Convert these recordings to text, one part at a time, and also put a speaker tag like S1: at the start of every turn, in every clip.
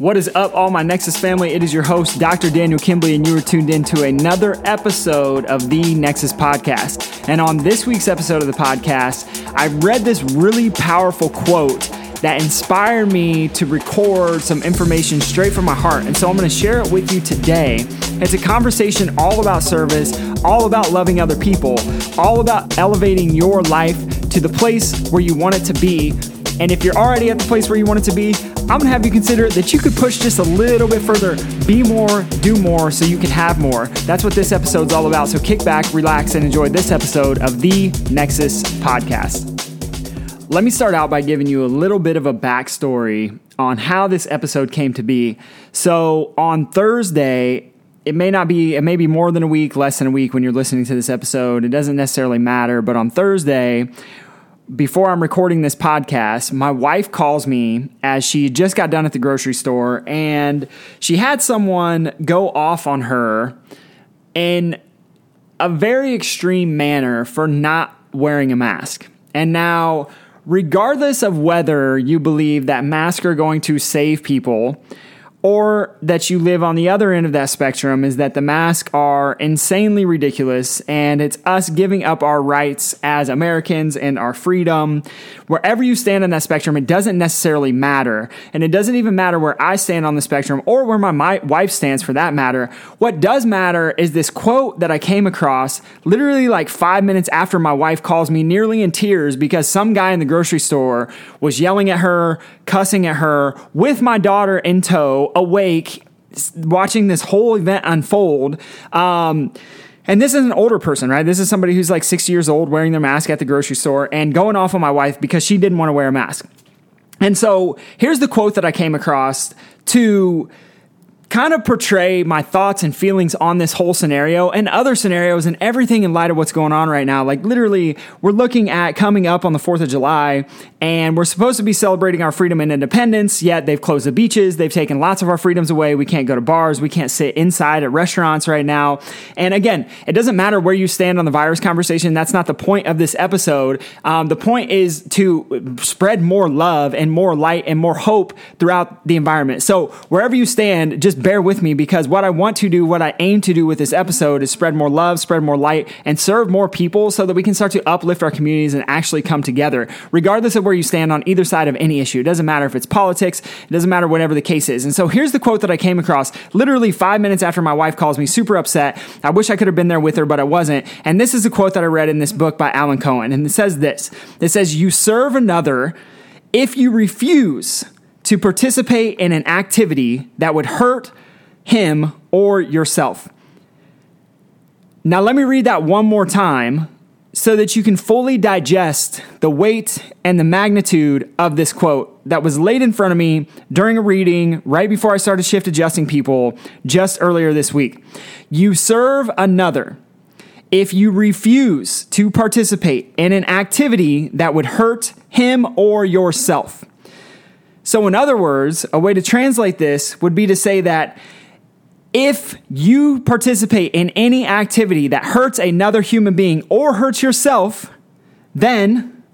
S1: What is up, all my Nexus family? It is your host, Dr. Daniel Kimbley, and you are tuned in to another episode of the Nexus Podcast. And on this week's episode of the podcast, I read this really powerful quote that inspired me to record some information straight from my heart. And so I'm going to share it with you today. It's a conversation all about service, all about loving other people, all about elevating your life to the place where you want it to be. And if you're already at the place where you want it to be, I'm gonna have you consider that you could push just a little bit further, be more, do more, so you can have more. That's what this episode's all about. So kick back, relax, and enjoy this episode of the Nexus Podcast. Let me start out by giving you a little bit of a backstory on how this episode came to be. So on Thursday, it may not be, it may be more than a week, less than a week when you're listening to this episode. It doesn't necessarily matter, but on Thursday, before I'm recording this podcast, my wife calls me as she just got done at the grocery store and she had someone go off on her in a very extreme manner for not wearing a mask. And now, regardless of whether you believe that masks are going to save people, or that you live on the other end of that spectrum is that the masks are insanely ridiculous and it's us giving up our rights as Americans and our freedom. Wherever you stand on that spectrum, it doesn't necessarily matter. And it doesn't even matter where I stand on the spectrum or where my, my wife stands for that matter. What does matter is this quote that I came across literally like five minutes after my wife calls me nearly in tears because some guy in the grocery store was yelling at her, cussing at her with my daughter in tow awake watching this whole event unfold. Um, and this is an older person, right? This is somebody who's like 60 years old wearing their mask at the grocery store and going off on my wife because she didn't want to wear a mask. And so here's the quote that I came across to kind of portray my thoughts and feelings on this whole scenario and other scenarios and everything in light of what's going on right now. Like, literally, we're looking at coming up on the 4th of July, and we're supposed to be celebrating our freedom and independence, yet they've closed the beaches. They've taken lots of our freedoms away. We can't go to bars. We can't sit inside at restaurants right now. And again, it doesn't matter where you stand on the virus conversation. That's not the point of this episode. Um, the point is to spread more love and more light and more hope throughout the environment. So, wherever you stand, just bear with me because what I want to do, what I aim to do with this episode is spread more love, spread more light, and serve more people so that we can start to uplift our communities and actually come together, regardless of where you stand on either side of any issue. It doesn't matter if it's politics, it doesn't matter whatever the case is. And so here's the quote that I came across literally five minutes after my wife calls me super upset. I wish I could have been there with her, but I wasn't. And this is a quote that I read in this book by Alan Cohen. And it says this it says, You serve another if you refuse to participate in an activity that would hurt him or yourself. Now, let me read that one more time so that you can fully digest the weight and the magnitude of this quote that was laid in front of me during a reading right before I started shift adjusting people just earlier this week. You serve another if you refuse to participate in an activity that would hurt him or yourself. So, in other words, a way to translate this would be to say that if you participate in any activity that hurts another human being or hurts yourself, then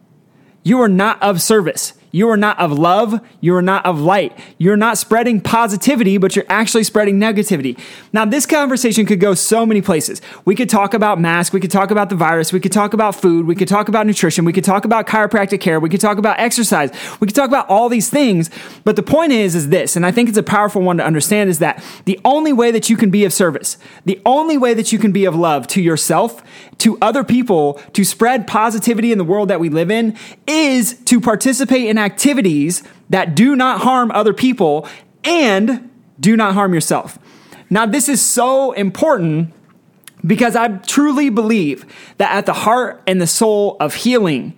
S1: you are not of service. You are not of love. You are not of light. You're not spreading positivity, but you're actually spreading negativity. Now, this conversation could go so many places. We could talk about masks. We could talk about the virus. We could talk about food. We could talk about nutrition. We could talk about chiropractic care. We could talk about exercise. We could talk about all these things. But the point is, is this, and I think it's a powerful one to understand is that the only way that you can be of service, the only way that you can be of love to yourself, to other people, to spread positivity in the world that we live in is to participate in activities that do not harm other people and do not harm yourself. Now, this is so important because I truly believe that at the heart and the soul of healing,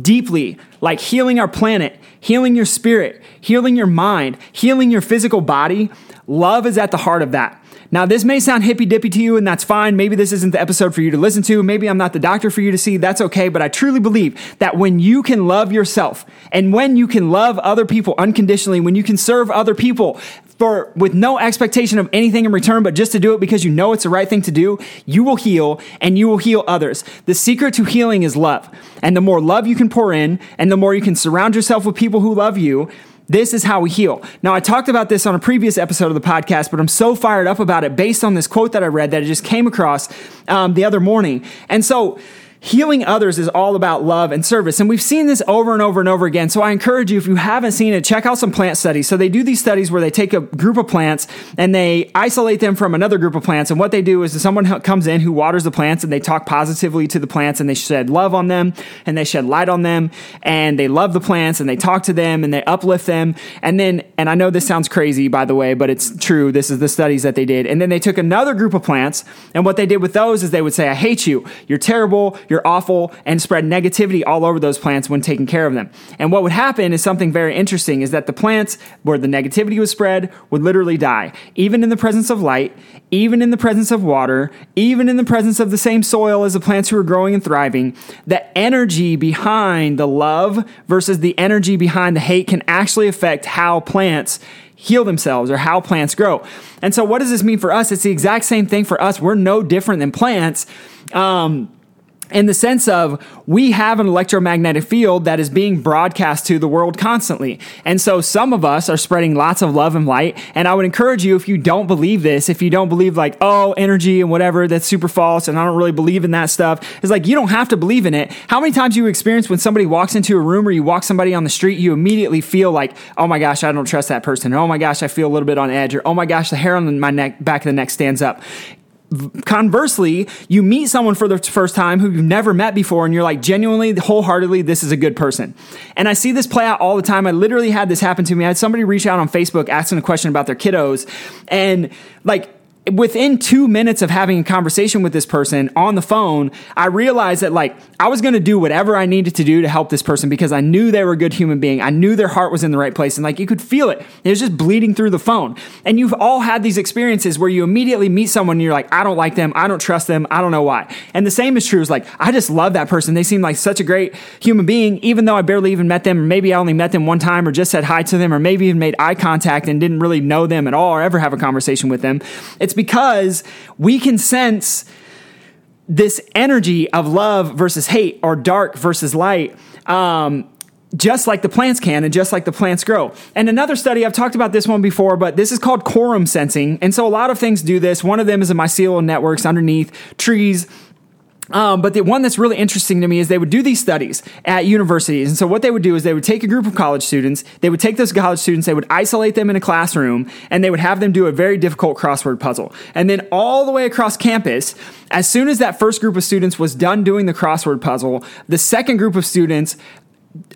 S1: deeply, like healing our planet, healing your spirit, healing your mind, healing your physical body, love is at the heart of that. Now, this may sound hippy dippy to you, and that's fine. Maybe this isn't the episode for you to listen to. Maybe I'm not the doctor for you to see. That's okay. But I truly believe that when you can love yourself and when you can love other people unconditionally, when you can serve other people for with no expectation of anything in return, but just to do it because you know it's the right thing to do, you will heal and you will heal others. The secret to healing is love. And the more love you can pour in and the more you can surround yourself with people who love you, This is how we heal. Now, I talked about this on a previous episode of the podcast, but I'm so fired up about it based on this quote that I read that I just came across um, the other morning. And so, healing others is all about love and service. And we've seen this over and over and over again. So I encourage you, if you haven't seen it, check out some plant studies. So they do these studies where they take a group of plants and they isolate them from another group of plants. And what they do is someone comes in who waters the plants and they talk positively to the plants and they shed love on them and they shed light on them and they love the plants and they talk to them and they uplift them. And then, and I know this sounds crazy, by the way, but it's true. This is the studies that they did. And then they took another group of plants and what they did with those is they would say, I hate you. You're terrible you're awful, and spread negativity all over those plants when taking care of them. And what would happen is something very interesting is that the plants where the negativity was spread would literally die, even in the presence of light, even in the presence of water, even in the presence of the same soil as the plants who are growing and thriving. The energy behind the love versus the energy behind the hate can actually affect how plants heal themselves or how plants grow. And so, what does this mean for us? It's the exact same thing for us. We're no different than plants. Um, in the sense of we have an electromagnetic field that is being broadcast to the world constantly. And so some of us are spreading lots of love and light. And I would encourage you, if you don't believe this, if you don't believe like, oh, energy and whatever, that's super false, and I don't really believe in that stuff, it's like you don't have to believe in it. How many times you experience when somebody walks into a room or you walk somebody on the street, you immediately feel like, oh my gosh, I don't trust that person. Or, oh my gosh, I feel a little bit on edge. Or oh my gosh, the hair on my neck, back of the neck stands up conversely, you meet someone for the first time who you've never met before, and you're like, genuinely, wholeheartedly, this is a good person. And I see this play out all the time. I literally had this happen to me. I had somebody reach out on Facebook asking a question about their kiddos, and like, within two minutes of having a conversation with this person on the phone, I realized that like I was going to do whatever I needed to do to help this person because I knew they were a good human being. I knew their heart was in the right place and like you could feel it. It was just bleeding through the phone. And you've all had these experiences where you immediately meet someone and you're like, I don't like them. I don't trust them. I don't know why. And the same is true is like, I just love that person. They seem like such a great human being, even though I barely even met them, or maybe I only met them one time or just said hi to them, or maybe even made eye contact and didn't really know them at all or ever have a conversation with them. It's because we can sense this energy of love versus hate or dark versus light. Um, just like the plants can and just like the plants grow. And another study, I've talked about this one before, but this is called quorum sensing. And so a lot of things do this. One of them is the mycelial networks underneath trees um, but the one that's really interesting to me is they would do these studies at universities. And so what they would do is they would take a group of college students, they would take those college students, they would isolate them in a classroom, and they would have them do a very difficult crossword puzzle. And then all the way across campus, as soon as that first group of students was done doing the crossword puzzle, the second group of students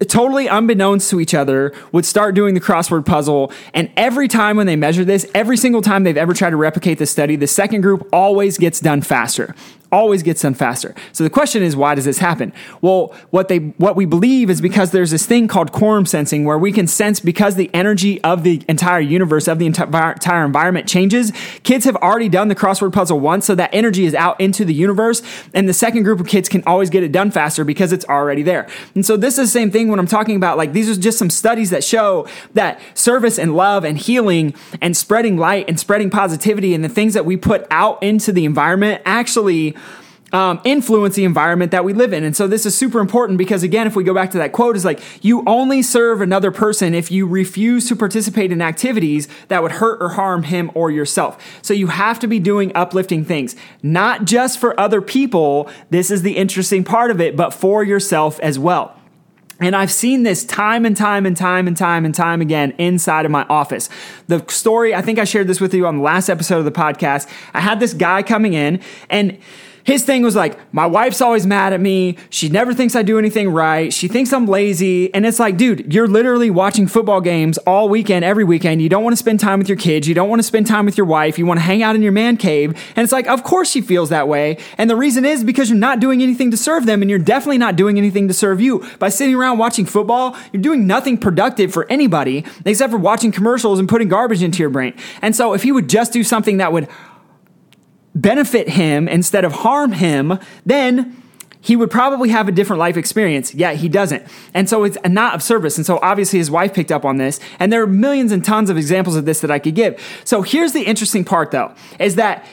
S1: totally unbeknownst to each other, would start doing the crossword puzzle. And every time when they measure this, every single time they've ever tried to replicate the study, the second group always gets done faster always gets done faster. So the question is, why does this happen? Well, what they what we believe is because there's this thing called quorum sensing, where we can sense because the energy of the entire universe of the entire environment changes. Kids have already done the crossword puzzle once, so that energy is out into the universe, and the second group of kids can always get it done faster because it's already there. And so this is the same thing when I'm talking about like these are just some studies that show that service and love and healing and spreading light and spreading positivity and the things that we put out into the environment actually um, influence the environment that we live in. And so this is super important because, again, if we go back to that quote, is like you only serve another person if you refuse to participate in activities that would hurt or harm him or yourself. So you have to be doing uplifting things, not just for other people. This is the interesting part of it, but for yourself as well. And I've seen this time and time and time and time and time again inside of my office. The story, I think I shared this with you on the last episode of the podcast. I had this guy coming in and his thing was like, my wife's always mad at me. She never thinks I do anything right. She thinks I'm lazy. And it's like, dude, you're literally watching football games all weekend, every weekend. You don't want to spend time with your kids. You don't want to spend time with your wife. You want to hang out in your man cave. And it's like, of course she feels that way. And the reason is because you're not doing anything to serve them. And you're definitely not doing anything to serve you. By sitting around watching football, you're doing nothing productive for anybody except for watching commercials and putting garbage into your brain. And so if he would just do something that would benefit him instead of harm him, then he would probably have a different life experience, yet he doesn't. And so it's not of service. And so obviously his wife picked up on this. And there are millions and tons of examples of this that I could give. So here's the interesting part though, is that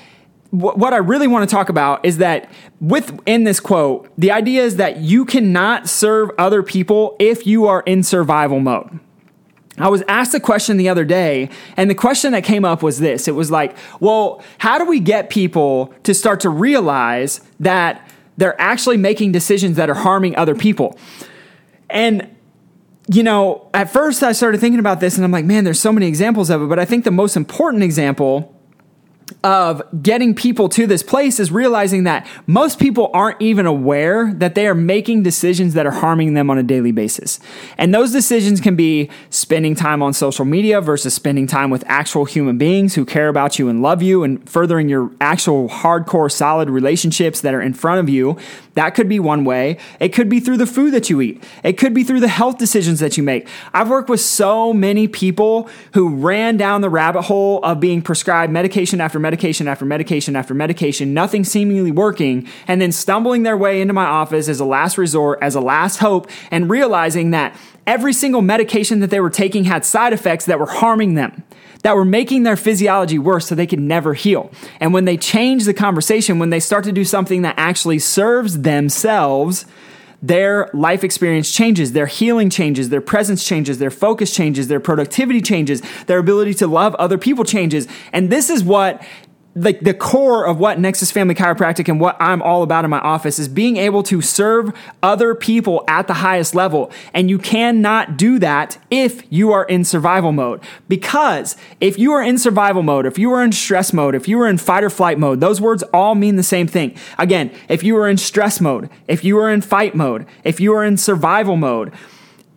S1: what I really want to talk about is that within this quote, the idea is that you cannot serve other people if you are in survival mode. I was asked a question the other day, and the question that came up was this it was like, well, how do we get people to start to realize that they're actually making decisions that are harming other people? And you know, at first I started thinking about this and I'm like, man, there's so many examples of it. But I think the most important example of getting people to this place is realizing that most people aren't even aware that they are making decisions that are harming them on a daily basis. And those decisions can be spending time on social media versus spending time with actual human beings who care about you and love you and furthering your actual hardcore solid relationships that are in front of you. That could be one way. It could be through the food that you eat. It could be through the health decisions that you make. I've worked with so many people who ran down the rabbit hole of being prescribed medication after medication after medication after medication, nothing seemingly working, and then stumbling their way into my office as a last resort, as a last hope, and realizing that every single medication that they were taking had side effects that were harming them that were making their physiology worse so they could never heal. And when they change the conversation, when they start to do something that actually serves themselves, their life experience changes, their healing changes, their presence changes, their focus changes, their productivity changes, their ability to love other people changes. And this is what like the core of what Nexus Family Chiropractic and what I'm all about in my office is being able to serve other people at the highest level. And you cannot do that if you are in survival mode. Because if you are in survival mode, if you are in stress mode, if you are in fight or flight mode, those words all mean the same thing. Again, if you are in stress mode, if you are in fight mode, if you are in survival mode,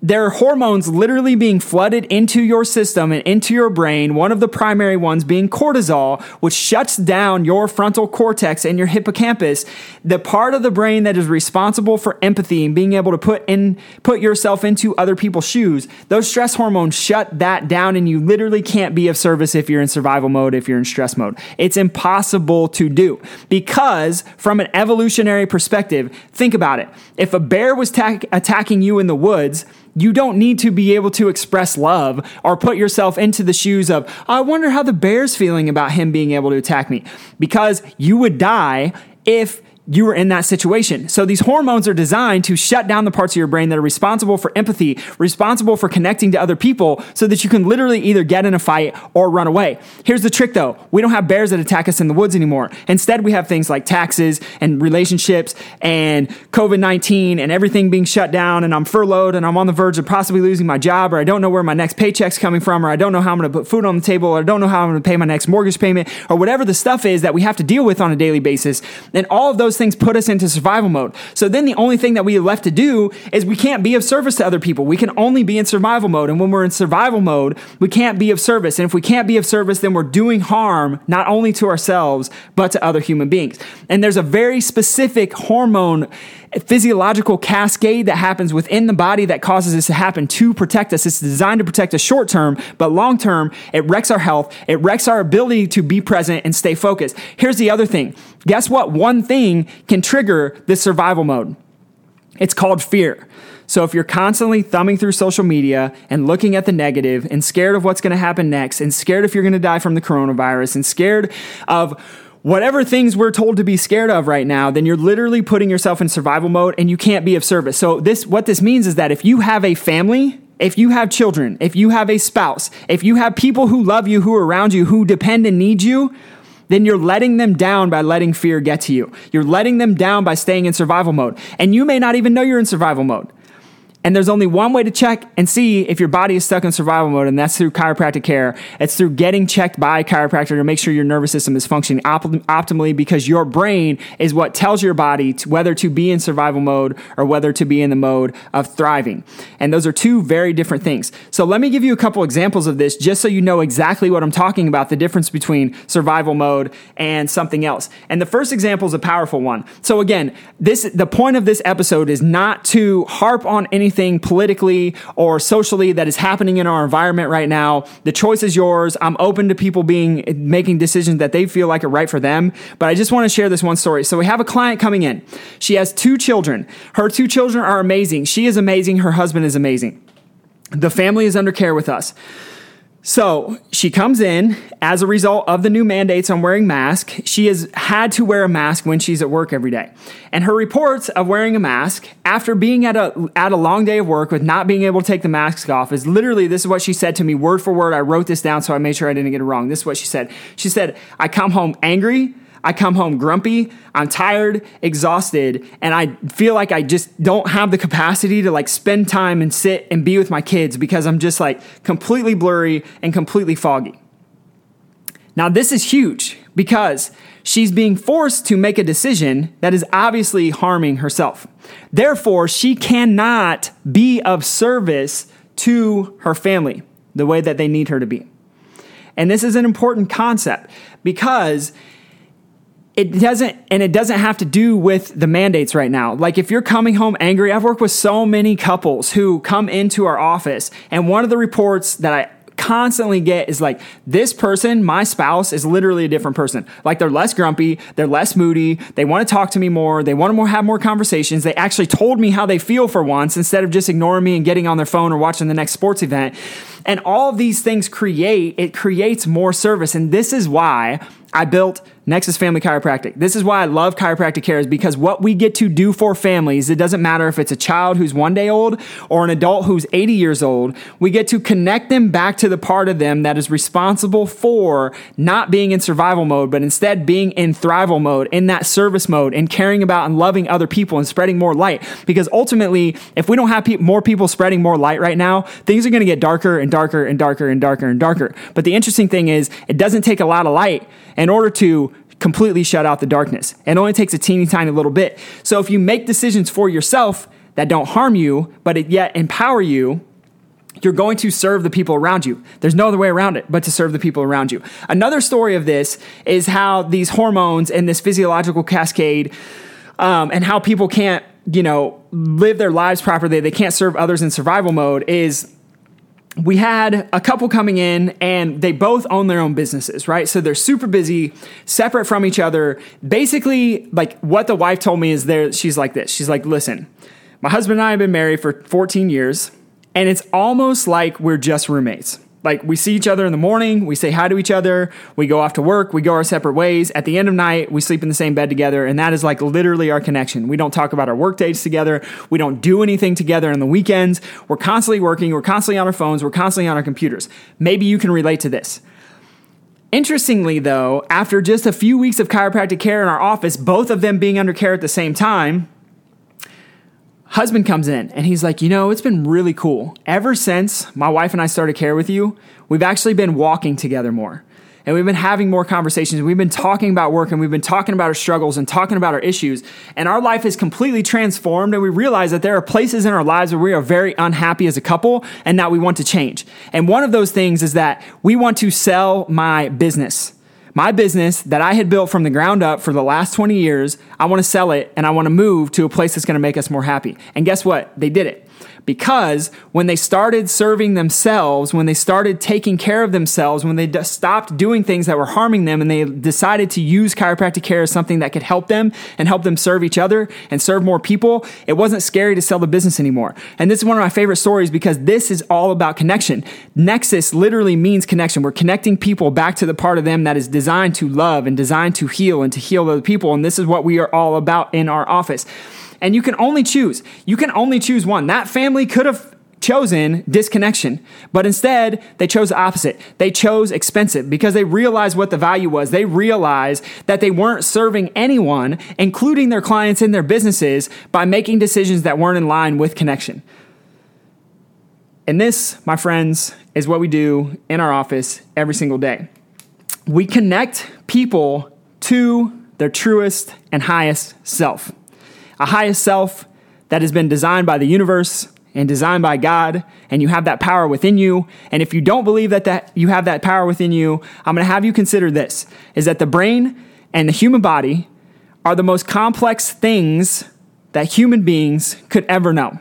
S1: there are hormones literally being flooded into your system and into your brain. One of the primary ones being cortisol, which shuts down your frontal cortex and your hippocampus, the part of the brain that is responsible for empathy and being able to put in put yourself into other people's shoes. Those stress hormones shut that down and you literally can't be of service if you're in survival mode, if you're in stress mode. It's impossible to do because from an evolutionary perspective, think about it. If a bear was ta- attacking you in the woods, you don't need to be able to express love or put yourself into the shoes of, I wonder how the bear's feeling about him being able to attack me. Because you would die if you were in that situation. So these hormones are designed to shut down the parts of your brain that are responsible for empathy, responsible for connecting to other people so that you can literally either get in a fight or run away. Here's the trick though. We don't have bears that attack us in the woods anymore. Instead, we have things like taxes and relationships and COVID-19 and everything being shut down and I'm furloughed and I'm on the verge of possibly losing my job or I don't know where my next paycheck's coming from or I don't know how I'm going to put food on the table or I don't know how I'm going to pay my next mortgage payment or whatever the stuff is that we have to deal with on a daily basis. And all of those those things put us into survival mode. So then the only thing that we left to do is we can't be of service to other people. We can only be in survival mode. And when we're in survival mode, we can't be of service. And if we can't be of service, then we're doing harm not only to ourselves, but to other human beings. And there's a very specific hormone physiological cascade that happens within the body that causes this to happen to protect us. It's designed to protect us short term, but long term, it wrecks our health. It wrecks our ability to be present and stay focused. Here's the other thing. Guess what? One thing can trigger this survival mode. It's called fear. So if you're constantly thumbing through social media and looking at the negative and scared of what's going to happen next and scared if you're going to die from the coronavirus and scared of whatever things we're told to be scared of right now, then you're literally putting yourself in survival mode and you can't be of service. So this what this means is that if you have a family, if you have children, if you have a spouse, if you have people who love you, who are around you, who depend and need you, then you're letting them down by letting fear get to you. You're letting them down by staying in survival mode. And you may not even know you're in survival mode. And there's only one way to check and see if your body is stuck in survival mode, and that's through chiropractic care. It's through getting checked by a chiropractor to make sure your nervous system is functioning op- optimally because your brain is what tells your body to, whether to be in survival mode or whether to be in the mode of thriving. And those are two very different things. So let me give you a couple examples of this just so you know exactly what I'm talking about the difference between survival mode and something else. And the first example is a powerful one. So again, this the point of this episode is not to harp on anything anything politically or socially that is happening in our environment right now. The choice is yours. I'm open to people being making decisions that they feel like are right for them. But I just want to share this one story. So we have a client coming in. She has two children. Her two children are amazing. She is amazing. Her husband is amazing. The family is under care with us So she comes in as a result of the new mandates on wearing masks. She has had to wear a mask when she's at work every day. And her reports of wearing a mask after being at a, at a long day of work with not being able to take the mask off is literally this is what she said to me word for word. I wrote this down so I made sure I didn't get it wrong. This is what she said. She said, I come home angry. I come home grumpy, I'm tired, exhausted, and I feel like I just don't have the capacity to like spend time and sit and be with my kids because I'm just like completely blurry and completely foggy. Now, this is huge because she's being forced to make a decision that is obviously harming herself. Therefore, she cannot be of service to her family the way that they need her to be. And this is an important concept because it doesn't and it doesn't have to do with the mandates right now. Like if you're coming home angry i've worked with so many couples who come into our office and one of the reports that i constantly get is like this person my spouse is literally a different person. Like they're less grumpy they're less moody they want to talk to me more they want to more have more conversations they actually told me how they feel for once instead of just ignoring me and getting on their phone or watching the next sports event. And all of these things create it creates more service and this is why i built Nexus Family Chiropractic. This is why I love chiropractic care is because what we get to do for families, it doesn't matter if it's a child who's one day old or an adult who's 80 years old, we get to connect them back to the part of them that is responsible for not being in survival mode, but instead being in thrival mode, in that service mode, and caring about and loving other people and spreading more light. Because ultimately, if we don't have pe- more people spreading more light right now, things are going to get darker and darker and darker and darker and darker. But the interesting thing is, it doesn't take a lot of light in order to completely shut out the darkness. It only takes a teeny tiny little bit. So if you make decisions for yourself that don't harm you, but yet empower you, you're going to serve the people around you. There's no other way around it but to serve the people around you. Another story of this is how these hormones and this physiological cascade um, and how people can't, you know, live their lives properly. They can't serve others in survival mode is we had a couple coming in and they both own their own businesses, right? So they're super busy, separate from each other. Basically, like what the wife told me is there, she's like this. She's like, listen, my husband and I have been married for 14 years, and it's almost like we're just roommates. Like we see each other in the morning, we say hi to each other, we go off to work, we go our separate ways. At the end of night, we sleep in the same bed together, and that is like literally our connection. We don't talk about our work days together, we don't do anything together on the weekends. We're constantly working, we're constantly on our phones, we're constantly on our computers. Maybe you can relate to this. Interestingly, though, after just a few weeks of chiropractic care in our office, both of them being under care at the same time, husband comes in and he's like, You know, it's been really cool. Ever since my wife and I started care with you, we've actually been walking together more. And we've been having more conversations. We've been talking about work and we've been talking about our struggles and talking about our issues. And our life is completely transformed. And we realize that there are places in our lives where we are very unhappy as a couple and that we want to change. And one of those things is that we want to sell my business my business that I had built from the ground up for the last 20 years, I want to sell it and I want to move to a place that's going to make us more happy. And guess what? They did it because when they started serving themselves, when they started taking care of themselves, when they d- stopped doing things that were harming them and they decided to use chiropractic care as something that could help them and help them serve each other and serve more people, it wasn't scary to sell the business anymore. And this is one of my favorite stories because this is all about connection. Nexus literally means connection. We're connecting people back to the part of them that is designed to love and designed to heal and to heal other people. And this is what we are all about in our office and you can only choose. You can only choose one. That family could have chosen disconnection, but instead they chose the opposite. They chose expensive because they realized what the value was. They realized that they weren't serving anyone, including their clients and their businesses, by making decisions that weren't in line with connection. And this, my friends, is what we do in our office every single day. We connect people to their truest and highest self a highest self that has been designed by the universe and designed by God, and you have that power within you. And if you don't believe that, that you have that power within you, I'm gonna have you consider this is that the brain and the human body are the most complex things that human beings could ever know.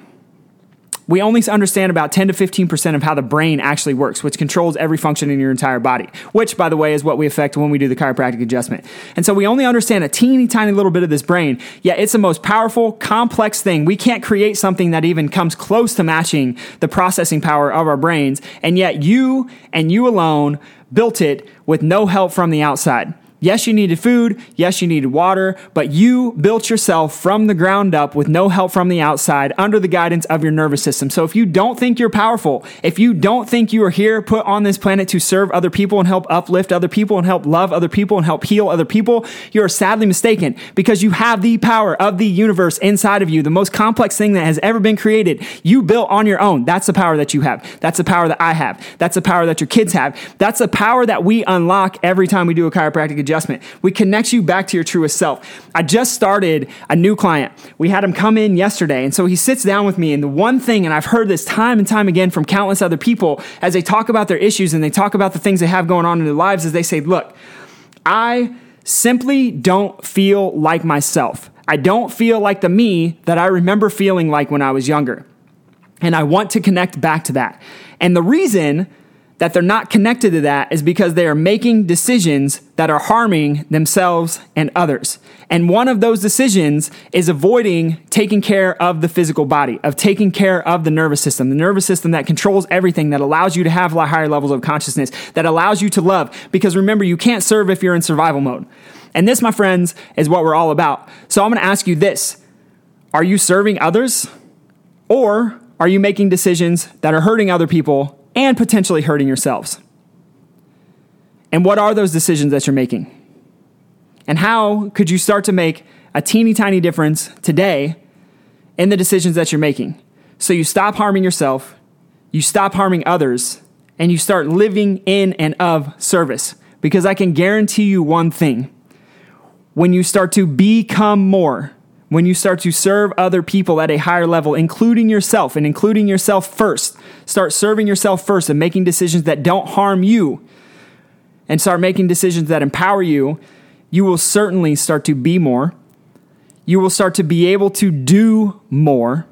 S1: We only understand about 10 to 15% of how the brain actually works, which controls every function in your entire body, which, by the way, is what we affect when we do the chiropractic adjustment. And so we only understand a teeny tiny little bit of this brain, yet it's the most powerful, complex thing. We can't create something that even comes close to matching the processing power of our brains. And yet you and you alone built it with no help from the outside. Yes, you needed food. Yes, you needed water, but you built yourself from the ground up with no help from the outside under the guidance of your nervous system. So if you don't think you're powerful, if you don't think you are here put on this planet to serve other people and help uplift other people and help love other people and help heal other people, you're sadly mistaken because you have the power of the universe inside of you, the most complex thing that has ever been created. You built on your own. That's the power that you have. That's the power that I have. That's the power that your kids have. That's the power that we unlock every time we do a chiropractic adjustment adjustment. We connect you back to your truest self. I just started a new client. We had him come in yesterday. And so he sits down with me. And the one thing, and I've heard this time and time again from countless other people as they talk about their issues and they talk about the things they have going on in their lives, is they say, Look, I simply don't feel like myself. I don't feel like the me that I remember feeling like when I was younger. And I want to connect back to that. And the reason that they're not connected to that is because they are making decisions that are harming themselves and others. And one of those decisions is avoiding taking care of the physical body, of taking care of the nervous system, the nervous system that controls everything, that allows you to have higher levels of consciousness, that allows you to love. Because remember, you can't serve if you're in survival mode. And this, my friends, is what we're all about. So I'm to ask you this Are you serving others? Or are you making decisions that are hurting other people and potentially hurting yourselves. And what are those decisions that you're making? And how could you start to make a teeny tiny difference today in the decisions that you're making? So you stop harming yourself, you stop harming others, and you start living in and of service. Because I can guarantee you one thing when you start to become more, when you start to serve other people at a higher level, including yourself and including yourself first, start serving yourself first and making decisions that don't harm you, and start making decisions that empower you, you will certainly start to be more. You will start to be able to do more.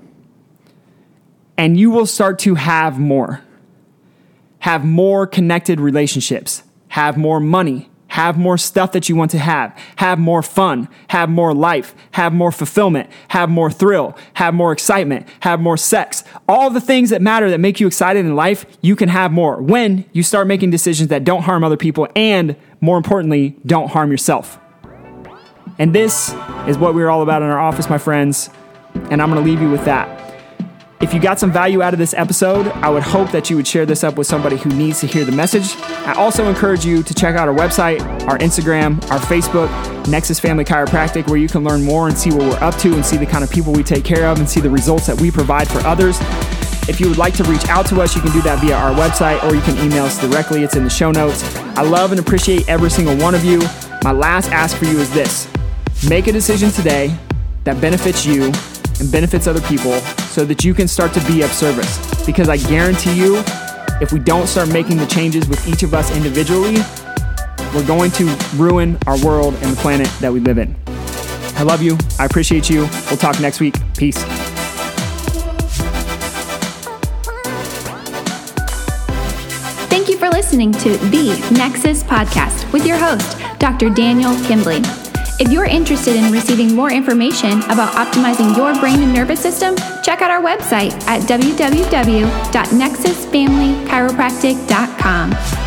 S1: And you will start to have more. Have more connected relationships. Have more money have more stuff that you want to have, have more fun, have more life, have more fulfillment, have more thrill, have more excitement, have more sex. All the things that matter that make you excited in life, you can have more when you start making decisions that don't harm other people and, more importantly, don't harm yourself. And this is what we're all about in our office, my friends. And I'm going to leave you with that. If you got some value out of this episode, I would hope that you would share this up with somebody who needs to hear the message. I also encourage you to check out our website, our Instagram, our Facebook, Nexus Family Chiropractic, where you can learn more and see what we're up to and see the kind of people we take care of and see the results that we provide for others. If you would like to reach out to us, you can do that via our website or you can email us directly. It's in the show notes. I love and appreciate every single one of you. My last ask for you is this make a decision today that benefits you and benefits other people so that you can start to be of service. Because I guarantee you, if we don't start making the changes with each of us individually, we're going to ruin our world and the planet that we live in. I love you. I appreciate you. We'll talk next week. Peace.
S2: Thank you for listening to the Nexus Podcast with your host, Dr. Daniel Kimbley. If you're interested in receiving more information about optimizing your brain and nervous system, check out our website at www.nexusfamilychiropractic.com